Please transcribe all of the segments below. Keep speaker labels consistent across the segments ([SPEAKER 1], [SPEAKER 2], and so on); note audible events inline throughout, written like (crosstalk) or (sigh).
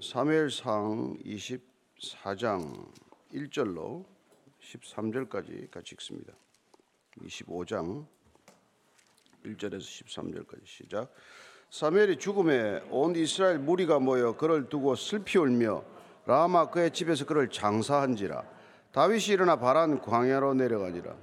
[SPEAKER 1] 사무엘상 24장 1절로 13절까지 같이 읽습니다. 25장 1절에서 13절까지 시작. 사무엘이 죽음에 온 이스라엘 무리가 모여 그를 두고 슬피 울며 라마 그의 집에서 그를 장사한지라 다윗이 일어나 바란 광야로 내려가니라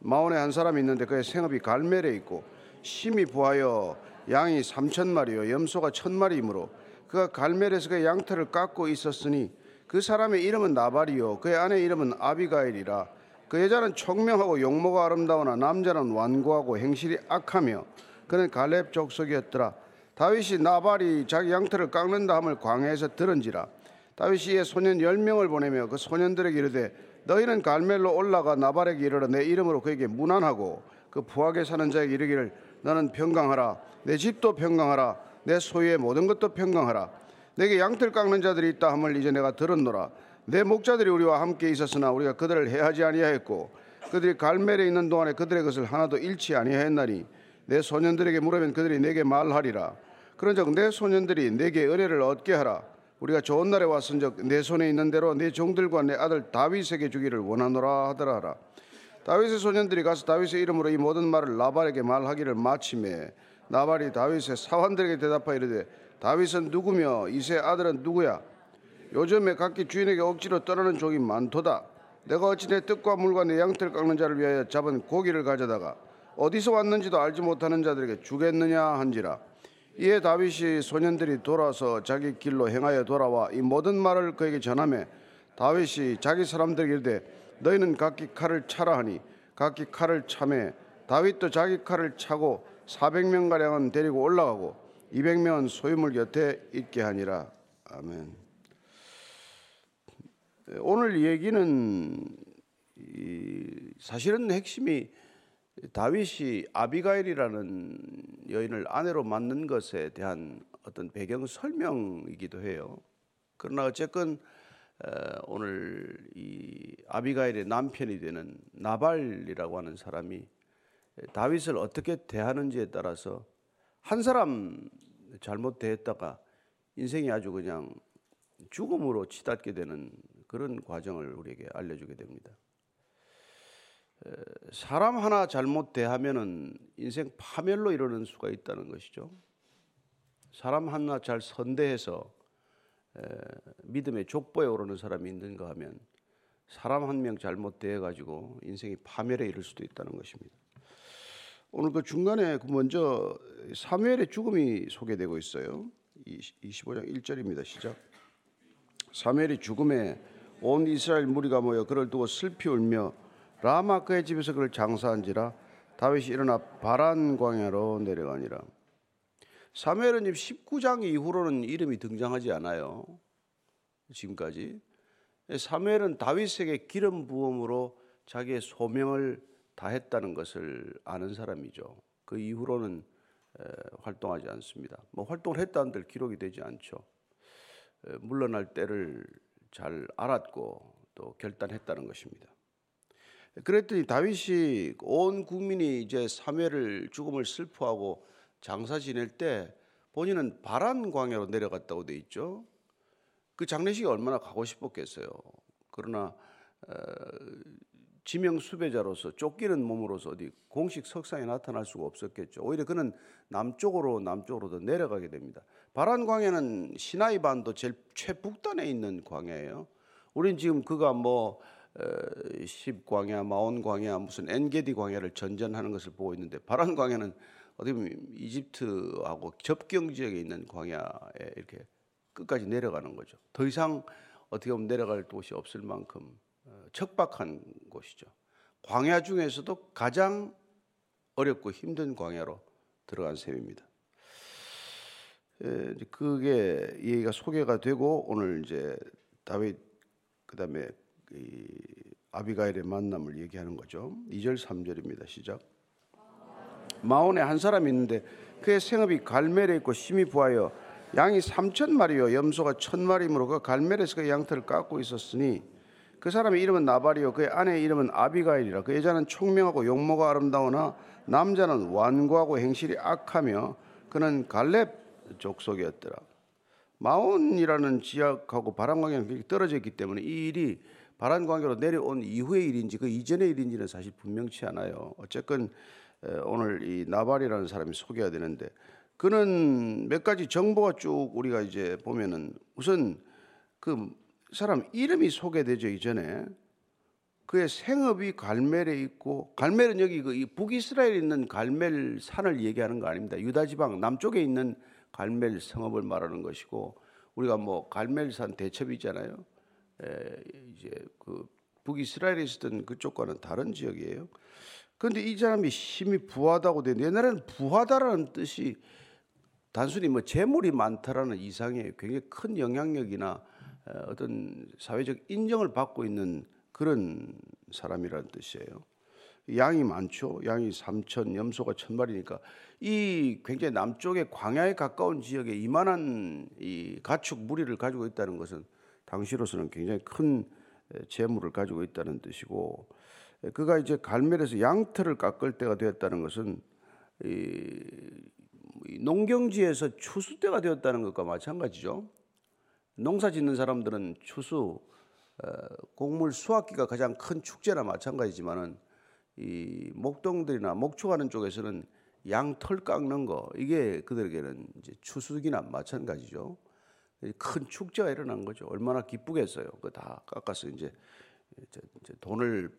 [SPEAKER 1] 마온에 한 사람이 있는데 그의 생업이 갈멜에 있고 심히 부하여 양이 삼천 마리요 염소가 천 마리이므로 그가 갈멜에서 그의 양털을 깎고 있었으니 그 사람의 이름은 나발이요. 그의 아내 이름은 아비가일이라. 그 여자는 총명하고 용모가 아름다우나 남자는 완고하고 행실이 악하며 그는 갈렙 족속이었더라. 다윗이 나발이 자기 양털을 깎는다 함을 광야에서 들은지라. 다윗이 이에 소년 열명을 보내며 그 소년들에게 이르되 너희는 갈멜로 올라가 나발에게 이르러 내 이름으로 그에게 문안하고 그 부하게 사는 자에게 이르기를 너는 평강하라. 내 집도 평강하라 내 소유의 모든 것도 평강하라. 내게 양털 깎는 자들이 있다 함을 이제 내가 들었노라. 내 목자들이 우리와 함께 있었으나 우리가 그들을 해하지 아니하였고 그들이 갈멜에 있는 동안에 그들의 것을 하나도 잃지 아니하였나니 내 소년들에게 물으면 그들이 내게 말하리라. 그런즉 내 소년들이 내게 은혜를 얻게 하라. 우리가 좋은 날에 왔은즉 내 손에 있는 대로 내 종들과 내 아들 다윗에게 주기를 원하노라 하더라. 다윗의 소년들이 가서 다윗의 이름으로 이 모든 말을 나발에게 말하기를 마침에 나발이 다윗의 사환들에게 대답하여 이르되 다윗은 누구며? 이세 아들은 누구야? 요즘에 각기 주인에게 억지로 떠나는 종이 많도다. 내가 어찌 내 뜻과 물과 내 양털 깎는 자를 위하여 잡은 고기를 가져다가 어디서 왔는지도 알지 못하는 자들에게 주겠느냐 한지라. 이에 다윗이 소년들이 돌아서 자기 길로 행하여 돌아와 이 모든 말을 그에게 전하매 다윗이 자기 사람들에게 이르되 너희는 각기 칼을 차라 하니 각기 칼을 차매 다윗도 자기 칼을 차고 400명 가량은 데리고 올라가고 200명은 소유물 곁에 있게 하니라. 아멘. 오늘 얘기는 사실은 핵심이 다윗이 아비가일이라는 여인을 아내로 만든 것에 대한 어떤 배경 설명이기도 해요. 그러나 어쨌건 오늘 이 아비가일의 남편이 되는 나발이라고 하는 사람이 다윗을 어떻게 대하는지에 따라서 한 사람 잘못 대했다가 인생이 아주 그냥 죽음으로 치닫게 되는 그런 과정을 우리에게 알려주게 됩니다. 사람 하나 잘못 대하면은 인생 파멸로 이르는 수가 있다는 것이죠. 사람 하나 잘 선대해서 믿음의 족보에 오르는 사람이 있는가 하면 사람 한 명 잘못 대해 가지고 인생이 파멸에 이를 수도 있다는 것입니다. 오늘 그 중간에 그 먼저 사무엘의 죽음이 소개되고 있어요. 25장 1절입니다. 시작. 사무엘이 죽음에 온 이스라엘 무리가 모여 그를 두고 슬피 울며 라마 그의 집에서 그를 장사한지라 다윗이 일어나 바란 광야로 내려가니라. 사무엘은 19장 이후로는 이름이 등장하지 않아요. 지금까지. 사무엘은 다윗에게 기름 부음으로 자기의 소명을 다 했다는 것을 아는 사람이죠. 그 이후로는 활동하지 않습니다. 뭐 활동을 했다는들 기록이 되지 않죠. 물러날 때를 잘 알았고 또 결단했다는 것입니다. 그랬더니 다윗이 온 국민이 이제 사무엘을 죽음을 슬퍼하고 장사 지낼 때 본인은 바란 광야로 내려갔다고 돼 있죠. 그 장례식이 얼마나 가고 싶었겠어요. 그러나 어, 지명 수배자로서 쫓기는 몸으로서 어디 공식 석상에 나타날 수가 없었겠죠. 오히려 그는 남쪽으로 남쪽으로 더 내려가게 됩니다. 바란 광야는 시나이 반도 제일 최북단에 있는 광야예요. 우린 지금 그가 뭐 십광야, 마온 광야, 무슨 엔게디 광야를 전전하는 것을 보고 있는데 바란 광야는 어떻게 보면 이집트하고 접경 지역에 있는 광야에 이렇게 끝까지 내려가는 거죠. 더 이상 어떻게 보면 내려갈 곳이 없을 만큼 어, 척박한 곳이죠. 광야 중에서도 가장 어렵고 힘든 광야로 들어간 셈입니다. 그게 얘기가 소개가 되고 오늘 이제 다윗 그다음에 아비가일의 만남을 얘기하는 거죠. 2절 3절입니다. 시작. 마온에 한 사람이 있는데 그의 생업이 갈멜에 있고 심히 부하여 양이 삼천 마리요 염소가 천 마리이므로 그 갈멜에서 그 양털을 깎고 있었으니 그 사람의 이름은 나발이요. 그의 아내의 이름은 아비가일이라. 그 여자는 총명하고 용모가 아름다우나 남자는 완고하고 행실이 악하며 그는 갈렙 족속이었더라. 마온이라는 지역하고 바람 관계는 굉장히 떨어져 있기 때문에 이 일이 바람 관계로 내려온 이후의 일인지 그 이전의 일인지는 사실 분명치 않아요. 어쨌건 오늘 이 나발이라는 사람이 소개가 되는데 그는 몇 가지 정보가 쭉 우리가 이제 보면은 우선 그 사람 이름이 소개되죠 이전에 그의 생업이 갈멜에 있고 갈멜은 여기 그 북이스라엘에 있는 갈멜 산을 얘기하는 거 아닙니다. 유다 지방 남쪽에 있는 갈멜 성읍을 말하는 것이고 우리가 뭐 갈멜산 대첩이 있잖아요. 에, 이제 그 북이스라엘에 있었던 그쪽과는 다른 지역이에요. 그런데 이 사람이 힘이 부하다고 되는데 옛날에는 부하다라는 뜻이 단순히 뭐 재물이 많다라는 이상의 굉장히 큰 영향력이나 어떤 사회적 인정을 받고 있는 그런 사람이라는 뜻이에요. 양이 많죠. 양이 3천, 염소가 천 마리니까 이 굉장히 남쪽의 광야에 가까운 지역에 이만한 이 가축 무리를 가지고 있다는 것은 당시로서는 굉장히 큰 재물을 가지고 있다는 뜻이고 그가 이제 갈멜에서 양털을 깎을 때가 되었다는 것은 이 농경지에서 추수 때가 되었다는 것과 마찬가지죠. 농사 짓는 사람들은 추수 곡물 수확기가 가장 큰 축제나 마찬가지지만은 이 목동들이나 목축하는 쪽에서는 양털 깎는 거 이게 그들에게는 이제 추수기나 마찬가지죠. 큰 축제가 일어난 거죠. 얼마나 기쁘겠어요. 그 다 깎아서 이제, 이제 돈을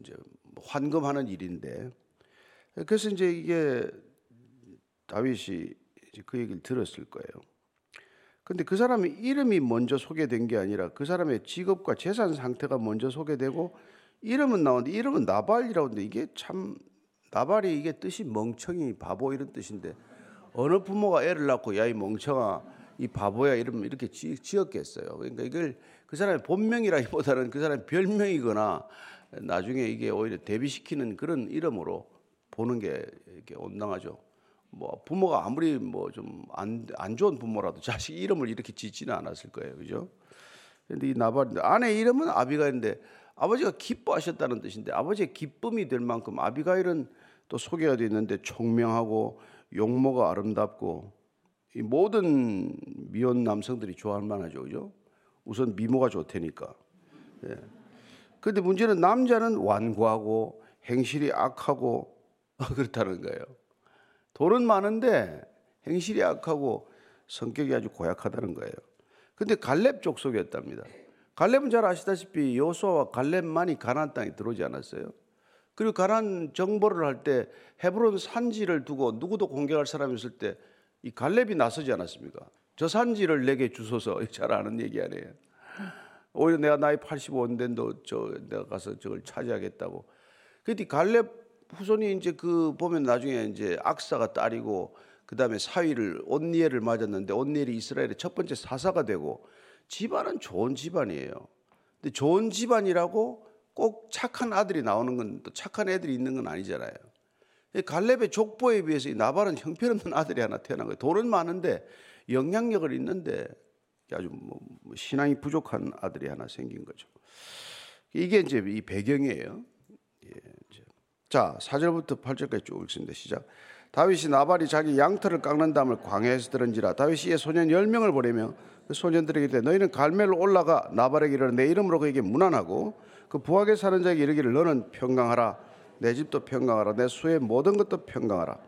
[SPEAKER 1] 이제 환금하는 일인데 그래서 이제 이게 다윗이 그 얘기를 들었을 거예요. 근데 그 사람의 이름이 먼저 소개된 게 아니라 그 사람의 직업과 재산 상태가 먼저 소개되고 이름은 나오는데 이름은 나발이라고 하는데 이게 참 나발이 이게 뜻이 멍청이 바보 이런 뜻인데 어느 부모가 애를 낳고 야 이 멍청아 이 바보야 이름 이렇게 지, 었겠어요 그러니까 이걸 그 사람의 본명이라기보다는 그 사람의 별명이거나 나중에 이게 오히려 대비시키는 그런 이름으로 보는 게 이렇게 온당하죠. 뭐 부모가 아무리 뭐 좀 안 안 좋은 부모라도 자식 이름을 이렇게 짓지는 않았을 거예요, 그죠? 근데 이 나발인데 아내 이름은 아비가인데 아버지가 기뻐하셨다는 뜻인데 아버지의 기쁨이 될 만큼 아비가일은 또 소개가 되어 있는데 총명하고 용모가 아름답고 이 모든 미혼 남성들이 좋아할 만하죠, 그죠? 우선 미모가 좋다니까. 예. 근데 문제는 남자는 완고하고 행실이 악하고 (laughs) 그렇다는 거예요. 돈은 많은데 행실이 악하고 성격이 아주 고약하다는 거예요. 근데 갈렙 족속이었답니다. 갈렙은 잘 아시다시피 여호수아와 갈렙만이 가나안 땅에 들어오지 않았어요. 그리고 가나안 정보를 할 때 헤브론 산지를 두고 누구도 공격할 사람이 있을 때 이 갈렙이 나서지 않았습니까? 저 산지를 내게 주소서 잘 아는 얘기 아니에요. 오히려 내가 나이 85인데도 저 내가 가서 저걸 차지하겠다고. 그때 갈렙 후손이 이제 그 보면 나중에 이제 악사가 딸이고 그 다음에 사위를 온니엘을 맞았는데 온니엘이 이스라엘의 첫 번째 사사가 되고 집안은 좋은 집안이에요. 근데 좋은 집안이라고 꼭 착한 아들이 나오는 건 또 착한 애들이 있는 건 아니잖아요. 갈렙의 족보에 비해서 이 나발은 형편없는 (laughs) 아들이 하나 태어난 거예요. 돈은 많은데 영향력을 있는데 아주 뭐, 뭐 신앙이 부족한 아들이 하나 생긴 거죠. 이게 이제 이 배경이에요. 예, 이제. 자, 4절부터 8절까지 쭉 읽습니다. 시작. 다윗이 나발이 자기 양털을 깎는 담을 광야에서 들은지라 다윗이 소년 10명을 보내며 그 소년들에게 이르되 너희는 갈멜로 올라가 나발에게 이르러 내 이름으로 그에게 문안하고 그 부하게 사는 자에게 이르기를 너는 평강하라 내 집도 평강하라 내 수의 모든 것도 평강하라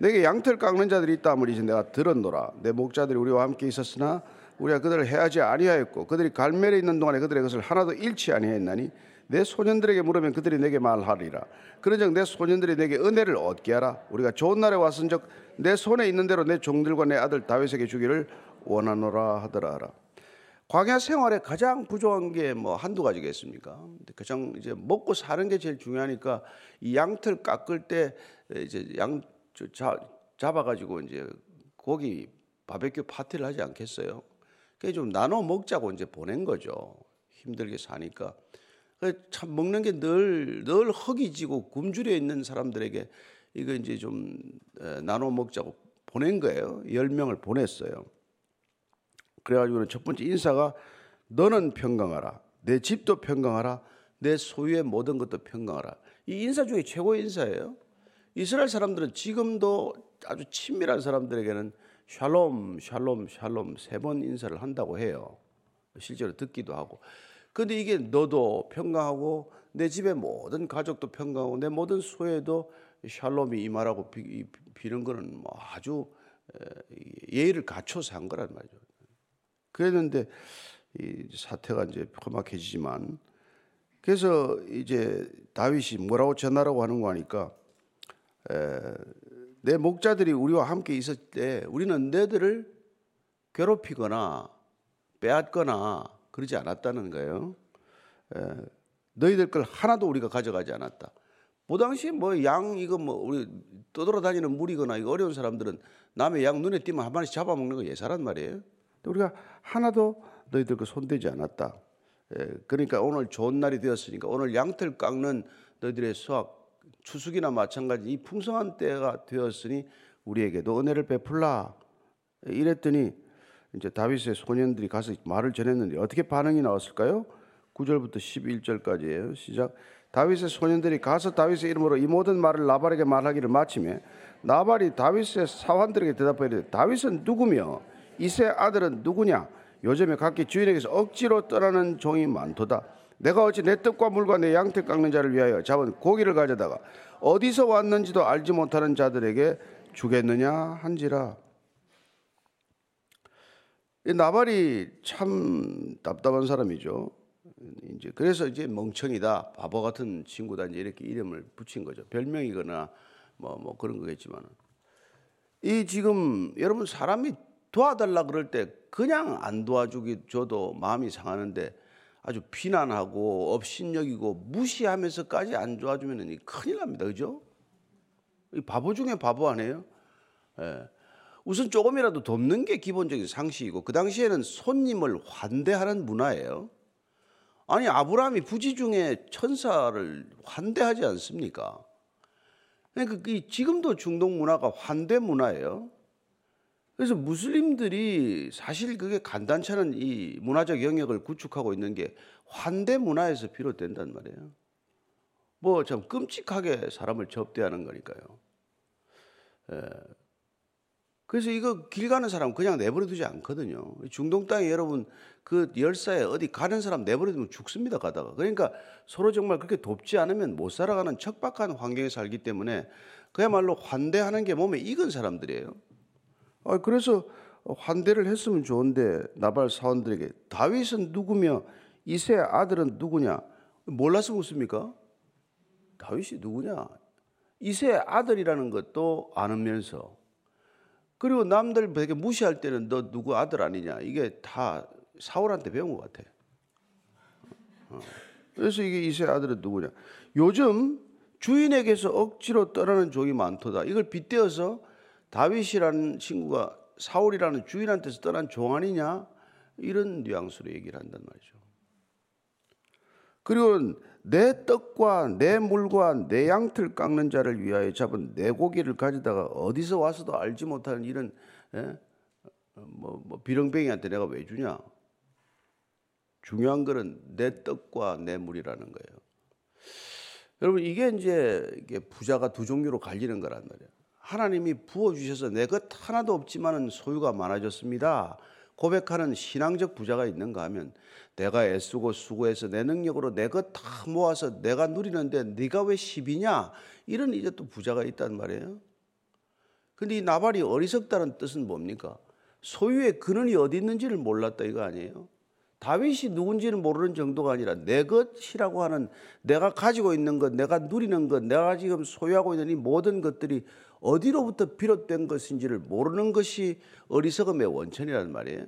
[SPEAKER 1] 내게 양털 깎는 자들이 있다 하므리 내가 들었노라 내 목자들이 우리와 함께 있었으나 우리가 그들을 해하지 아니하였고 그들이 갈멜에 있는 동안에 그들의 것을 하나도 잃지 아니하였나니 내 소년들에게 물으면 그들이 내게 말하리라. 그러즉 내 소년들이 내게 은혜를 얻게 하라. 우리가 좋은 날에 왔은즉 내 손에 있는 대로 내 종들과 내 아들 다윗에게 주기를 원하노라 하더라. 광야 생활에 가장 부족한 게 뭐 한두 가지겠습니까? 가장 이제 먹고 사는 게 제일 중요하니까 이 양털 깎을 때 이제 양 잡아가지고 이제 고기 바베큐 파티를 하지 않겠어요? 그게 좀 나눠 먹자고 이제 보낸 거죠. 힘들게 사니까. 참 먹는 게 늘 늘 허기지고 굶주려 있는 사람들에게 이거 이제 좀 나눠 먹자고 보낸 거예요. 열 명을 보냈어요. 그래가지고는 첫 번째 인사가 너는 평강하라. 내 집도 평강하라. 내 소유의 모든 것도 평강하라. 이 인사 중에 최고의 인사예요. 이스라엘 사람들은 지금도 아주 친밀한 사람들에게는 샬롬, 샬롬, 샬롬 세 번 인사를 한다고 해요. 실제로 듣기도 하고. 근데 이게 너도 평강하고 내 집의 모든 가족도 평강하고 내 모든 소에도 샬롬이 임하라고 비, 비는 거는 뭐 아주 예의를 갖춰서 한 거란 말이죠. 그랬는데 이 사태가 이제 험악해지지만 그래서 이제 다윗이 뭐라고 전하라고 하는 거 하니까 에, 내 목자들이 우리와 함께 있었을 때 우리는 너희들을 괴롭히거나 빼앗거나 그러지 않았다는 거예요. 에, 너희들 걸 하나도 우리가 가져가지 않았다. 그 당시 뭐 양 이거 뭐 우리 떠돌아다니는 물이거나 이거 어려운 사람들은 남의 양 눈에 띄면 한 마리씩 잡아먹는 거 예사란 말이에요. 우리가 하나도 너희들 그 손대지 않았다. 예, 그러니까 오늘 좋은 날이 되었으니까 오늘 양털 깎는 너희들의 수확 추수기나 마찬가지 이 풍성한 때가 되었으니 우리에게도 은혜를 베풀라. 이랬더니 이제 다윗의 소년들이 가서 말을 전했는데 어떻게 반응이 나왔을까요? 9절부터 11절까지예요. 시작. 다윗의 소년들이 가서 다윗의 이름으로 이 모든 말을 나발에게 말하기를 마치며 나발이 다윗의 사환들에게 대답하되 다윗은 누구며 이세 아들은 누구냐? 요즘에 각기 주인에게서 억지로 떠나는 종이 많도다. 내가 어찌 내 떡과 물과 내 양털 깎는 자를 위하여 잡은 고기를 가져다가 어디서 왔는지도 알지 못하는 자들에게 주겠느냐 한지라. 나발이 참 답답한 사람이죠. 이제 그래서 이제 멍청이다, 바보 같은 친구다 이제 이렇게 이름을 붙인 거죠. 별명이거나 뭐, 뭐 그런 거겠지만은. 이 지금 여러분 사람이 도와달라 그럴 때 그냥 안 도와주기 줘도 마음이 상하는데 아주 비난하고 업신여기고 무시하면서까지 안 도와주면 큰일 납니다. 그죠? 이 바보 중에 바보 아니에요? 예. 우선 조금이라도 돕는 게 기본적인 상식이고 그 당시에는 손님을 환대하는 문화예요. 아니 아브라함이 부지 중에 천사를 환대하지 않습니까? 그러니까 지금도 중동 문화가 환대 문화예요. 그래서 무슬림들이 사실 그게 간단치 않은 이 문화적 영역을 구축하고 있는 게 환대 문화에서 비롯된단 말이에요. 뭐 참 끔찍하게 사람을 접대하는 거니까요. 예. 그래서 이거 길 가는 사람 그냥 내버려 두지 않거든요. 중동 땅에 여러분 그 열사에 어디 가는 사람 내버려 두면 죽습니다 가다가. 그러니까 서로 정말 그렇게 돕지 않으면 못 살아가는 척박한 환경에 살기 때문에 그야말로 환대하는 게 몸에 익은 사람들이에요. 아, 그래서 환대를 했으면 좋은데 나발 사원들에게 다윗은 누구며 이세 아들은 누구냐? 몰라서 묻습니까? 다윗이 누구냐? 이세 아들이라는 것도 안으면서 그리고 남들 되게 무시할 때는 너 누구 아들 아니냐 이게 다 사울한테 배운 것 같아. 어. 그래서 이게 이세 아들은 누구냐? 요즘 주인에게서 억지로 떠나는 종이 많도다. 이걸 빗대어서 다윗이라는 친구가 사울이라는 주인한테서 떠난 종 아니냐? 이런 뉘앙스로 얘기를 한단 말이죠. 그리고 내 떡과 내 물과 내 양틀 깎는 자를 위하여 잡은 내 고기를 가져다가 어디서 와서도 알지 못하는 이런 예? 뭐, 뭐 비렁뱅이한테 내가 왜 주냐? 중요한 것은 내 떡과 내 물이라는 거예요. 여러분 이게 이제 이게 부자가 두 종류로 갈리는 거란 말이에요. 하나님이 부어 주셔서 내 것 하나도 없지만은 소유가 많아졌습니다. 고백하는 신앙적 부자가 있는가 하면 내가 애쓰고 수고해서 내 능력으로 내 것 다 모아서 내가 누리는데 네가 왜 10이냐? 이런 이제 또 부자가 있단 말이에요. 근데 이 나발이 어리석다는 뜻은 뭡니까? 소유의 근원이 어디 있는지를 몰랐다 이거 아니에요? 다윗이 누군지는 모르는 정도가 아니라 내 것이라고 하는 내가 가지고 있는 것, 내가 누리는 것, 내가 지금 소유하고 있는 이 모든 것들이 어디로부터 비롯된 것인지를 모르는 것이 어리석음의 원천이란 말이에요.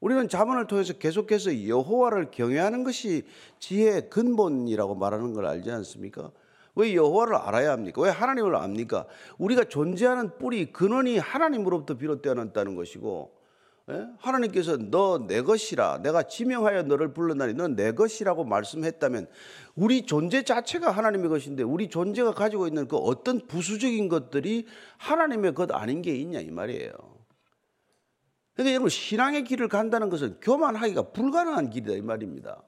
[SPEAKER 1] 우리는 자문을 통해서 계속해서 여호와를 경외하는 것이 지혜의 근본이라고 말하는 걸 알지 않습니까? 왜 여호와를 알아야 합니까? 왜 하나님을 압니까? 우리가 존재하는 뿌리 근원이 하나님으로부터 비롯되었다는 것이고 예? 하나님께서 너 내 것이라 내가 지명하여 너를 불렀나니 넌내 것이라고 말씀했다면 우리 존재 자체가 하나님의 것인데 우리 존재가 가지고 있는 그 어떤 부수적인 것들이 하나님의 것 아닌 게 있냐 이 말이에요. 그러니까 여러분 신앙의 길을 간다는 것은 교만하기가 불가능한 길이다 이 말입니다.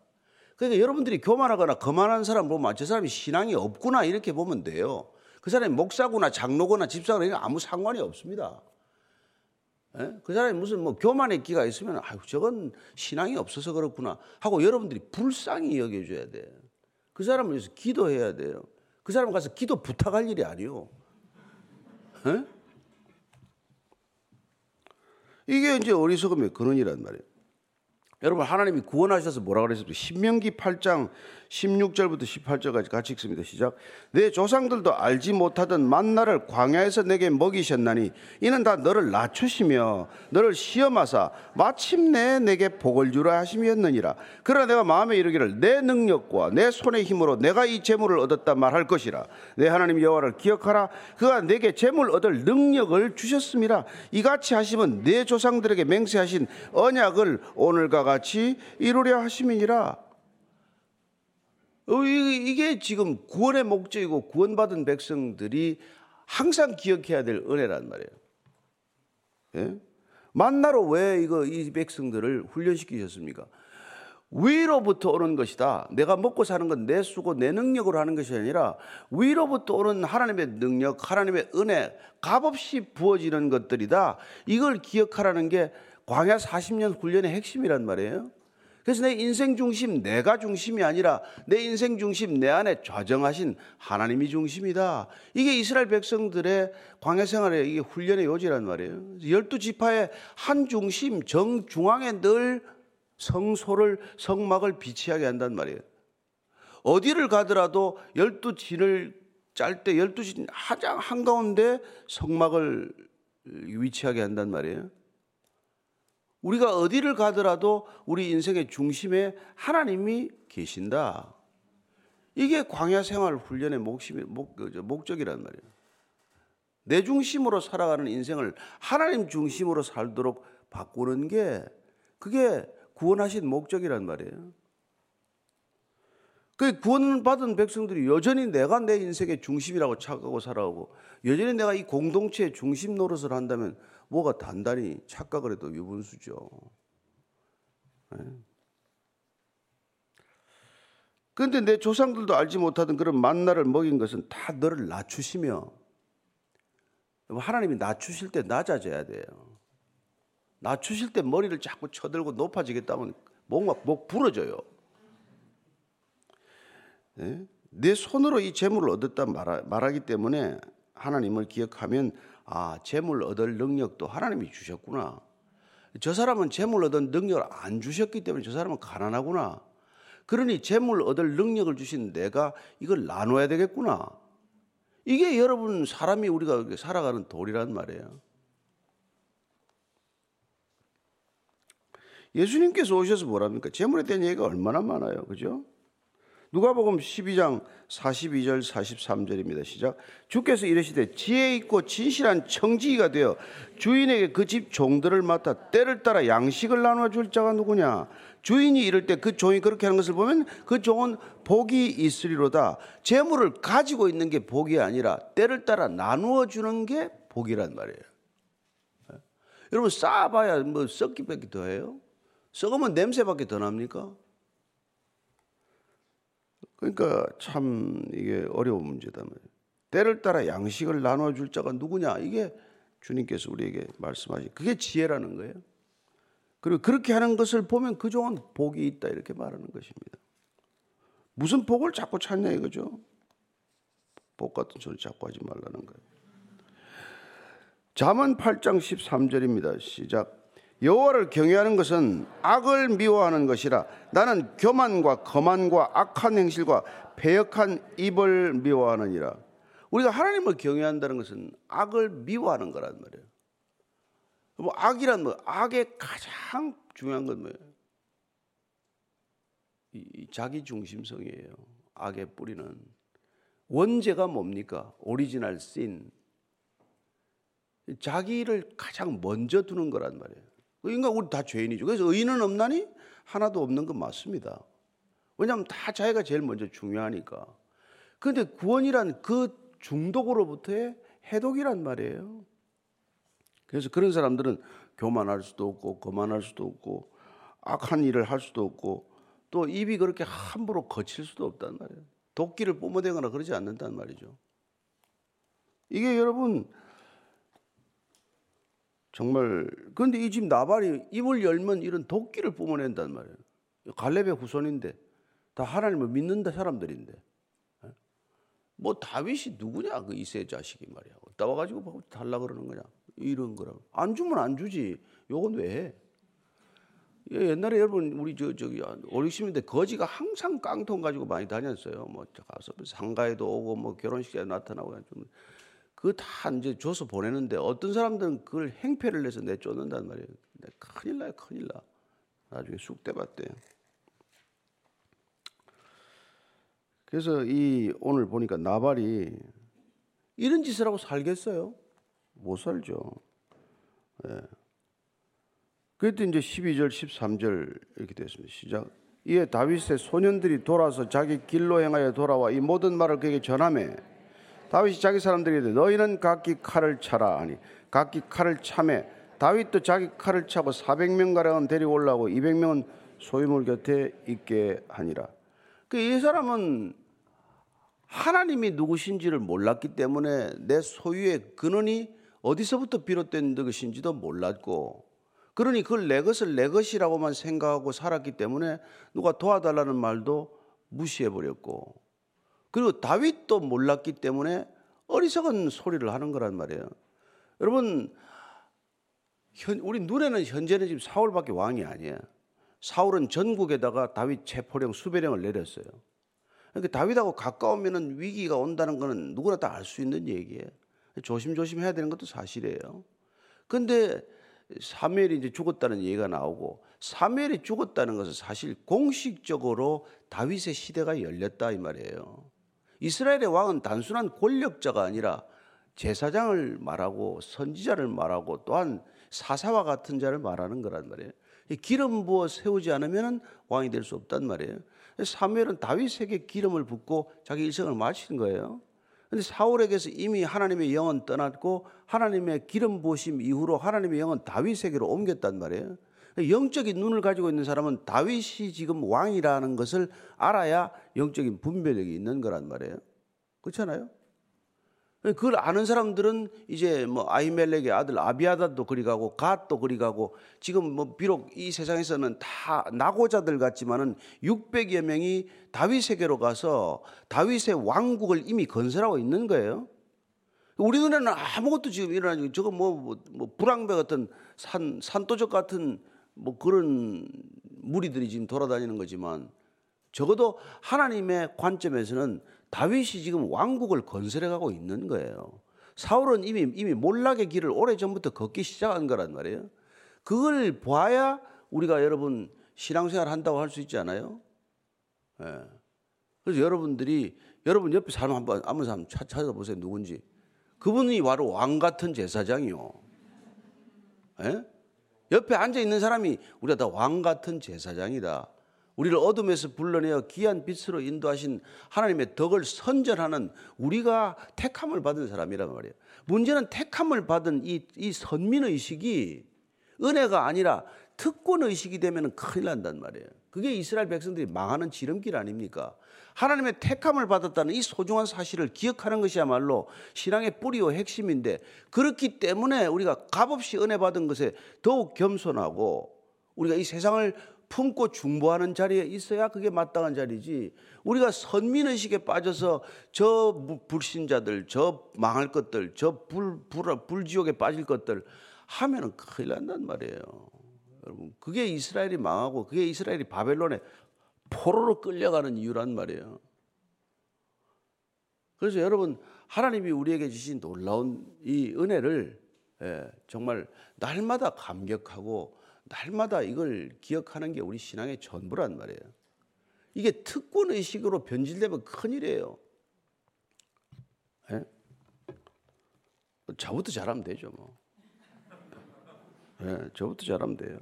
[SPEAKER 1] 그러니까 여러분들이 교만하거나 거만한 사람 보면 저 사람이 신앙이 없구나 이렇게 보면 돼요. 그 사람이 목사구나 장로거나 집사거나 이런 아무 상관이 없습니다. 예? 그 사람이 무슨 뭐 교만의 기가 있으면 아유 저건 신앙이 없어서 그렇구나 하고 여러분들이 불쌍히 여겨줘야 돼. 그 사람을 위해서 기도해야 돼요. 그 사람 가서 기도 부탁할 일이 아니요. 예? 이게 이제 어리석음의 근원이란 말이에요. 여러분 하나님이 구원하셔서 뭐라 그랬습니까? 신명기 8장 16절부터 18절까지 같이 읽습니다. 시작. 내 조상들도 알지 못하던 만나를 광야에서 내게 먹이셨나니 이는 다 너를 낮추시며 너를 시험하사 마침내 내게 복을 주라 하심이었느니라. 그러나 내가 마음에 이르기를 내 능력과 내 손의 힘으로 내가 이 재물을 얻었다 말할 것이라. 내 하나님 여호와를 기억하라. 그가 내게 재물 얻을 능력을 주셨습니다. 이같이 하시면 내 조상들에게 맹세하신 언약을 오늘과 같이 이루려 하심이니라. 어, 이게 지금 구원의 목적이고 구원받은 백성들이 항상 기억해야 될 은혜란 말이에요. 예? 만나로 왜 이거 이 백성들을 훈련시키셨습니까? 위로부터 오는 것이다. 내가 먹고 사는 건 내 수고 내 능력으로 하는 것이 아니라 위로부터 오는 하나님의 능력, 하나님의 은혜, 값없이 부어지는 것들이다. 이걸 기억하라는 게 광야 40년 훈련의 핵심이란 말이에요. 그래서 내 인생 중심, 내가 중심이 아니라 내 인생 중심, 내 안에 좌정하신 하나님이 중심이다. 이게 이스라엘 백성들의 광야 생활의 이게 훈련의 요지란 말이에요. 열두 지파의 한 중심, 정중앙에 늘 성소를, 성막을 비치하게 한단 말이에요. 어디를 가더라도 열두 진을 짤 때 열두 진 가장 한가운데 성막을 위치하게 한단 말이에요. 우리가 어디를 가더라도 우리 인생의 중심에 하나님이 계신다. 이게 광야 생활 훈련의 목심이, 목, 목적이란 말이에요. 내 중심으로 살아가는 인생을 하나님 중심으로 살도록 바꾸는 게 그게 구원하신 목적이란 말이에요. 그 구원받은 백성들이 여전히 내가 내 인생의 중심이라고 착각하고 살아오고 여전히 내가 이 공동체의 중심 노릇을 한다면 뭐가 단단히 착각을 해도 유분수죠. 그런데 내 조상들도 알지 못하던 그런 만나를 먹인 것은 다 너를 낮추시며 하나님이 낮추실 때 낮아져야 돼요. 낮추실 때 머리를 자꾸 쳐들고 높아지겠다면 뭔가 목 부러져요. 네? 내 손으로 이 재물을 얻었다 말하기 때문에 하나님을 기억하면 아, 재물 얻을 능력도 하나님이 주셨구나. 저 사람은 재물 얻은 능력을 안 주셨기 때문에 저 사람은 가난하구나. 그러니 재물 얻을 능력을 주신 내가 이걸 나눠야 되겠구나. 이게 여러분 사람이 우리가 살아가는 도리란 말이에요. 예수님께서 오셔서 뭐랍니까? 재물에 대한 얘기가 얼마나 많아요. 그죠? 누가복음 12장 42절 43절입니다. 시작. 주께서 이르시되 지혜 있고 진실한 청지기가 되어 주인에게 그 집 종들을 맡아 때를 따라 양식을 나눠 줄 자가 누구냐? 주인이 이럴 때 그 종이 그렇게 하는 것을 보면 그 종은 복이 있으리로다. 재물을 가지고 있는 게 복이 아니라 때를 따라 나누어 주는 게 복이란 말이에요. 여러분 쌓아봐야 뭐 썩기밖에 더해요? 썩으면 냄새밖에 더 납니까? 그러니까 참 이게 어려운 문제다. 때를 따라 양식을 나눠 줄 자가 누구냐? 이게 주님께서 우리에게 말씀하신 그게 지혜라는 거예요. 그리고 그렇게 하는 것을 보면 그 종은 복이 있다 이렇게 말하는 것입니다. 무슨 복을 자꾸 찾냐 이거죠. 복 같은 소리 자꾸 하지 말라는 거예요. 잠언 8장 13절입니다. 시작. 여호와를 경외하는 것은 악을 미워하는 것이라 나는 교만과 거만과 악한 행실과 배역한 입을 미워하느니라. 우리가 하나님을 경외한다는 것은 악을 미워하는 거란 말이에요. 뭐 악이란 뭐 악의 가장 중요한 건 뭐예요? 이 자기 중심성이에요. 악의 뿌리는 원죄가 뭡니까? 오리지널 씬. 자기를 가장 먼저 두는 거란 말이에요. 인간 우리 다 죄인이죠. 그래서 의인은 없나니 하나도 없는 건 맞습니다. 왜냐하면 다 자기가 제일 먼저 중요하니까. 그런데 구원이란 그 중독으로부터의 해독이란 말이에요. 그래서 그런 사람들은 교만할 수도 없고 거만할 수도 없고 악한 일을 할 수도 없고 또 입이 그렇게 함부로 거칠 수도 없단 말이에요. 도끼를 뿜어대거나 그러지 않는단 말이죠. 이게 여러분 정말 그런데 이 집 나발이 입을 열면 이런 도끼를 뿜어낸단 말이에요. 갈렙의 후손인데 다 하나님을 믿는다 사람들인데 예? 뭐 다윗이 누구냐 그 이세 자식이 말이야. 따와 가지고 달라 그러는 거냐 이런 거라. 안 주면 안 주지. 요건 왜 해? 예, 옛날에 여러분 우리 저 저기 5, 60년대 거지가 항상 깡통 가지고 많이 다녔어요. 뭐 가서 상가에도 오고 뭐 결혼식에 나타나고 좀 그거 다 이제 줘서 보내는데 어떤 사람들은 그걸 행패를 내서 내쫓는단 말이에요. 큰일 나요, 큰일 나. 나중에 쑥대밭대. 그래서 이 오늘 보니까 나발이 이런 짓을 하고 살겠어요? 못 살죠. 예. 그때 이제 12절, 13절 이렇게 됐습니다. 시작. 이에 다윗의 소년들이 돌아서 자기 길로 행하여 돌아와 이 모든 말을 그에게 전하매 다윗이 자기 사람들에게 너희는 각기 칼을 차라 하니 각기 칼을 차매 다윗도 자기 칼을 차고 400명 가량은 데리고 올라오고 200명은 소유물 곁에 있게 하니라. 그이 사람은 하나님이 누구신지를 몰랐기 때문에 내 소유의 근원이 어디서부터 비롯된 것인지도 몰랐고 그러니 그걸 내 것을 내 것이라고만 생각하고 살았기 때문에 누가 도와달라는 말도 무시해 버렸고 그리고 다윗도 몰랐기 때문에 어리석은 소리를 하는 거란 말이에요. 여러분 우리 눈에는 현재는 지금 사울밖에 왕이 아니에요. 사울은 전국에다가 다윗 체포령 수배령을 내렸어요. 그러니까 다윗하고 가까우면 위기가 온다는 것은 누구나 다 알 수 있는 얘기예요. 조심조심 해야 되는 것도 사실이에요. 근데 사무엘이 이제 죽었다는 얘기가 나오고 사무엘이 죽었다는 것은 사실 공식적으로 다윗의 시대가 열렸다 이 말이에요. 이스라엘의 왕은 단순한 권력자가 아니라 제사장을 말하고 선지자를 말하고 또한 사사와 같은 자를 말하는 거란 말이에요. 기름 부어 세우지 않으면 왕이 될 수 없단 말이에요. 사무엘은 다윗에게 기름을 붓고 자기 일생을 마친 거예요. 근데 사울에게서 이미 하나님의 영은 떠났고 하나님의 기름 부으심 이후로 하나님의 영은 다윗에게로 옮겼단 말이에요. 영적인 눈을 가지고 있는 사람은 다윗이 지금 왕이라는 것을 알아야 영적인 분별력이 있는 거란 말이에요. 그렇잖아요? 그걸 아는 사람들은 이제 뭐 아이멜렉의 아들 아비아다도 그리 가고 갓도 그리 가고 지금 뭐 비록 이 세상에서는 다 나고자들 같지만은 600여 명이 다윗에게로 가서 다윗의 왕국을 이미 건설하고 있는 거예요. 우리 눈에는 아무것도 지금 일어나지 저거 뭐, 뭐, 뭐 불황배 같은 산 산도적 같은 뭐 그런 무리들이 지금 돌아다니는 거지만 적어도 하나님의 관점에서는 다윗이 지금 왕국을 건설해 가고 있는 거예요. 사울은 이미 이미 몰락의 길을 오래 전부터 걷기 시작한 거란 말이에요. 그걸 봐야 우리가 여러분 신앙생활 한다고 할 수 있지 않아요? 예. 그래서 여러분들이 여러분 옆에 사람 한번 아무 사람 찾아보세요 누군지. 그분이 바로 왕 같은 제사장이요. 예? 옆에 앉아 있는 사람이 우리가 다 왕 같은 제사장이다. 우리를 어둠에서 불러내어 귀한 빛으로 인도하신 하나님의 덕을 선전하는 우리가 택함을 받은 사람이란 말이에요. 문제는 택함을 받은 이, 이 선민의식이 은혜가 아니라 특권의식이 되면 큰일 난단 말이에요. 그게 이스라엘 백성들이 망하는 지름길 아닙니까? 하나님의 택함을 받았다는 이 소중한 사실을 기억하는 것이야말로 신앙의 뿌리와 핵심인데 그렇기 때문에 우리가 값없이 은혜 받은 것에 더욱 겸손하고 우리가 이 세상을 품고 중보하는 자리에 있어야 그게 마땅한 자리지. 우리가 선민의식에 빠져서 저 불신자들, 저 망할 것들, 저 불, 불, 불지옥에 빠질 것들 하면은 큰일 난단 말이에요. 여러분, 그게 이스라엘이 망하고 그게 이스라엘이 바벨론에 포로로 끌려가는 이유란 말이에요. 그래서 여러분, 하나님이 우리에게 주신 놀라운 이 은혜를 예, 정말 날마다 감격하고 날마다 이걸 기억하는 게 우리 신앙의 전부란 말이에요. 이게 특권 의식으로 변질되면 큰일이에요. 예? 저부터 잘하면 되죠, 뭐. 예, 저부터 잘하면 돼요.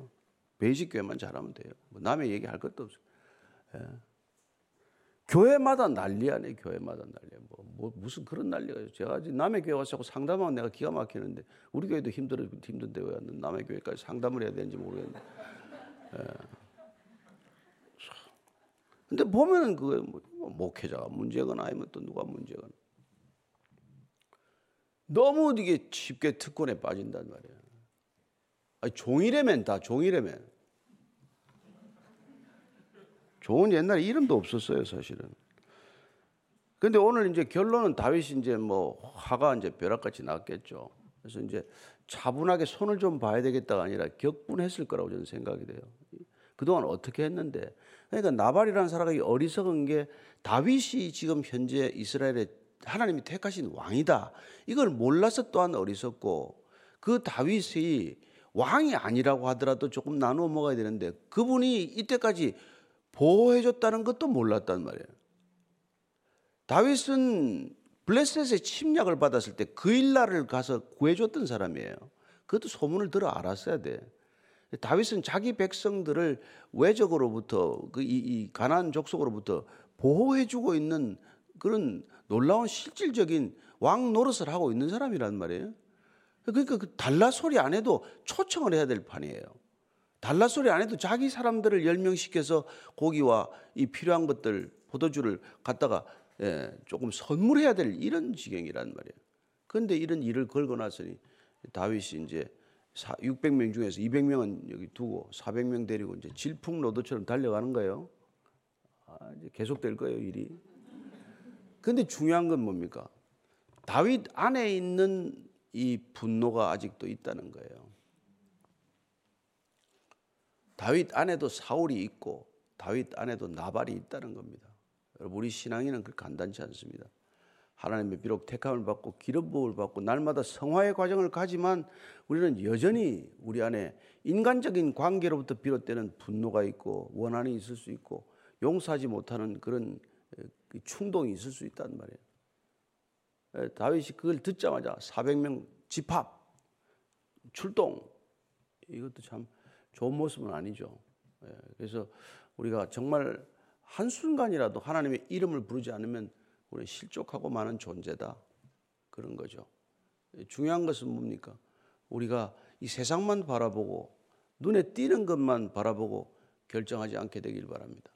[SPEAKER 1] 베이직 교회만 잘하면 돼요. 뭐 남의 얘기할 것도 없어요. 예. 교회마다 난리 아니에요. 교회마다 난리. 뭐, 뭐 무슨 그런 난리가 있어요. 제가 남의 교회 와서 상담하면 내가 기가 막히는데 우리 교회도 힘들어 힘든데 왜 남의 교회까지 상담을 해야 되는지 모르겠는데. 예. 근데 보면은 그게 뭐, 뭐 목회자가 문제거나 아니면 또 누가 문제거나 너무 이게 쉽게 특권에 빠진단 말이에요. 아니, 종이래면 다 종이래면. 종은 옛날에 이름도 없었어요, 사실은. 근데 오늘 이제 결론은 다윗이 이제 뭐 화가 이제 벼락같이 났겠죠. 그래서 이제 차분하게 손을 좀 봐야 되겠다가 아니라 격분했을 거라고 저는 생각이 돼요. 그동안 어떻게 했는데. 그러니까 나발이라는 사람이 어리석은 게 다윗이 지금 현재 이스라엘의 하나님이 택하신 왕이다. 이걸 몰라서 또한 어리석고 그 다윗이 왕이 아니라고 하더라도 조금 나누어 먹어야 되는데 그분이 이때까지 보호해줬다는 것도 몰랐단 말이에요. 다윗은 블레셋의 침략을 받았을 때 그 일날을 가서 구해줬던 사람이에요. 그것도 소문을 들어 알았어야 돼. 다윗은 자기 백성들을 외적으로부터 그 이, 이 가난 족속으로부터 보호해주고 있는 그런 놀라운 실질적인 왕 노릇을 하고 있는 사람이란 말이에요. 그러니까 그 달라 소리 안 해도 초청을 해야 될 판이에요. 달라 소리 안 해도 자기 사람들을 열명시켜서 고기와 이 필요한 것들 포도주를 갖다가 예, 조금 선물해야 될 이런 지경이란 말이에요. 그런데 이런 일을 걸고 나서니 다윗이 이제 600명 중에서 200명은 여기 두고 400명 데리고 이제 질풍노도처럼 달려가는 거예요. 아, 이제 계속될 거예요, 일이. 근데 중요한 건 뭡니까? 다윗 안에 있는 이 분노가 아직도 있다는 거예요. 다윗 안에도 사울이 있고 다윗 안에도 나발이 있다는 겁니다. 여러분 우리 신앙인은 그 간단치 않습니다. 하나님의 비록 택함을 받고 기름 부음을 받고 날마다 성화의 과정을 가지만 우리는 여전히 우리 안에 인간적인 관계로부터 비롯되는 분노가 있고 원한이 있을 수 있고 용서하지 못하는 그런 그 충동이 있을 수 있단 말이에요. 다윗이 그걸 듣자마자 400명 집합 출동 이것도 참 좋은 모습은 아니죠. 그래서 우리가 정말 한순간이라도 하나님의 이름을 부르지 않으면 우리 실족하고 많은 존재다. 그런 거죠. 중요한 것은 뭡니까? 우리가 이 세상만 바라보고 눈에 띄는 것만 바라보고 결정하지 않게 되길 바랍니다.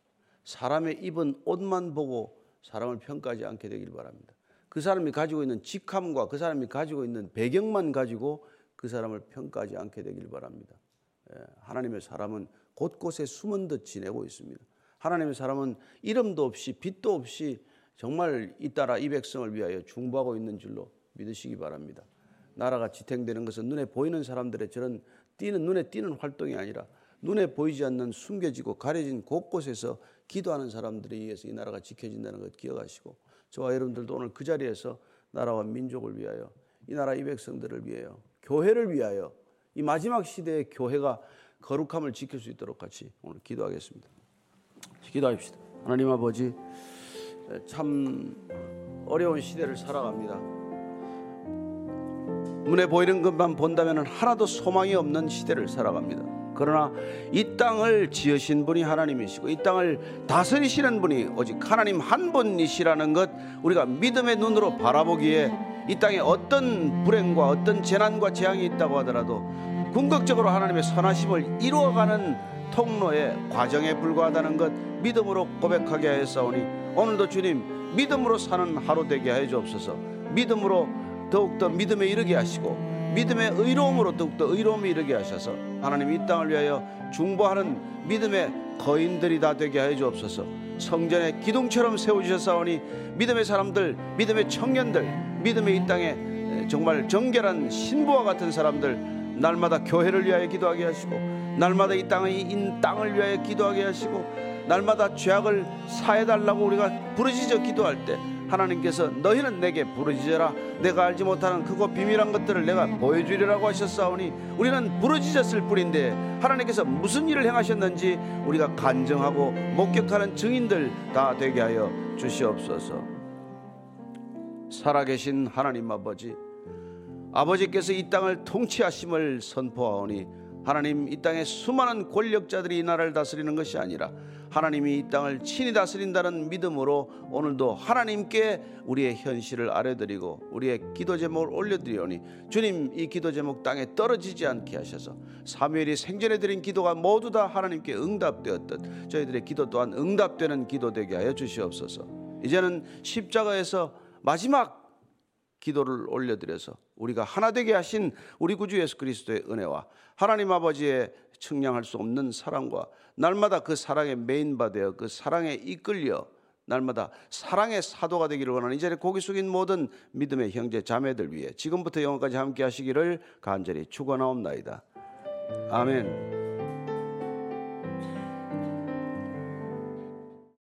[SPEAKER 1] 사람의 입은 옷만 보고 사람을 평가하지 않게 되길 바랍니다. 그 사람이 가지고 있는 직함과 그 사람이 가지고 있는 배경만 가지고 그 사람을 평가하지 않게 되길 바랍니다. 예, 하나님의 사람은 곳곳에 숨은 듯 지내고 있습니다. 하나님의 사람은 이름도 없이 빛도 없이 정말 잇따라 이 백성을 위하여 중보하고 있는 줄로 믿으시기 바랍니다. 나라가 지탱되는 것은 눈에 보이는 사람들의 저런 띄는 눈에 띄는 활동이 아니라 눈에 보이지 않는 숨겨지고 가려진 곳곳에서 기도하는 사람들에 의해서 이 나라가 지켜진다는 것 기억하시고 저와 여러분들도 오늘 그 자리에서 나라와 민족을 위하여 이 나라 이 백성들을 위하여 교회를 위하여 이 마지막 시대의 교회가 거룩함을 지킬 수 있도록 같이 오늘 기도하겠습니다. 기도합시다. 하나님 아버지 참 어려운 시대를 살아갑니다. 눈에 보이는 것만 본다면 하나도 소망이 없는 시대를 살아갑니다. 그러나 이 땅을 지으신 분이 하나님이시고 이 땅을 다스리시는 분이 오직 하나님 한 분이시라는 것 우리가 믿음의 눈으로 바라보기에 이 땅에 어떤 불행과 어떤 재난과 재앙이 있다고 하더라도 궁극적으로 하나님의 선하심을 이루어가는 통로의 과정에 불과하다는 것 믿음으로 고백하게 하였사오니 오늘도 주님 믿음으로 사는 하루 되게 하여 주옵소서. 믿음으로 더욱더 믿음에 이르게 하시고 믿음의 의로움으로 더욱더 의로움에 이르게 하셔서 하나님 이 땅을 위하여 중보하는 믿음의 거인들이 다 되게 하여 주옵소서. 성전의 기둥처럼 세워주셨사오니 믿음의 사람들 믿음의 청년들 믿음의 이 땅에 정말 정결한 신부와 같은 사람들 날마다 교회를 위하여 기도하게 하시고 날마다 이 땅의 인 땅을 위하여 기도하게 하시고 날마다 죄악을 사해 달라고 우리가 부르짖어 기도할 때 하나님께서 너희는 내게 부르짖어라. 내가 알지 못하는 크고 비밀한 것들을 내가 보여주리라고 하셨사오니 우리는 부르짖었을 뿐인데 하나님께서 무슨 일을 행하셨는지 우리가 간증하고 목격하는 증인들 다 되게 하여 주시옵소서 살아계신 하나님 아버지 아버지께서 이 땅을 통치하심을 선포하오니 하나님 이 땅에 수많은 권력자들이 이 나라를 다스리는 것이 아니라 하나님이 이 땅을 친히 다스린다는 믿음으로 오늘도 하나님께 우리의 현실을 아뢰드리고 우리의 기도 제목을 올려드리오니 주님 이 기도 제목 땅에 떨어지지 않게 하셔서 사무엘이 생전에 드린 기도가 모두 다 하나님께 응답되었듯 저희들의 기도 또한 응답되는 기도 되게 하여 주시옵소서. 이제는 십자가에서 마지막 기도를 올려드려서 우리가 하나 되게 하신 우리 구주 예수 그리스도의 은혜와 하나님 아버지의 측량할 수 없는 사랑과 날마다 그 사랑에 메인바 되어 그 사랑에 이끌려 날마다 사랑의 사도가 되기를 원하는 이 자리에 고기 숙인 모든 믿음의 형제 자매들 위해 지금부터 영원까지 함께 하시기를 간절히 축원하옵나이다. 아멘.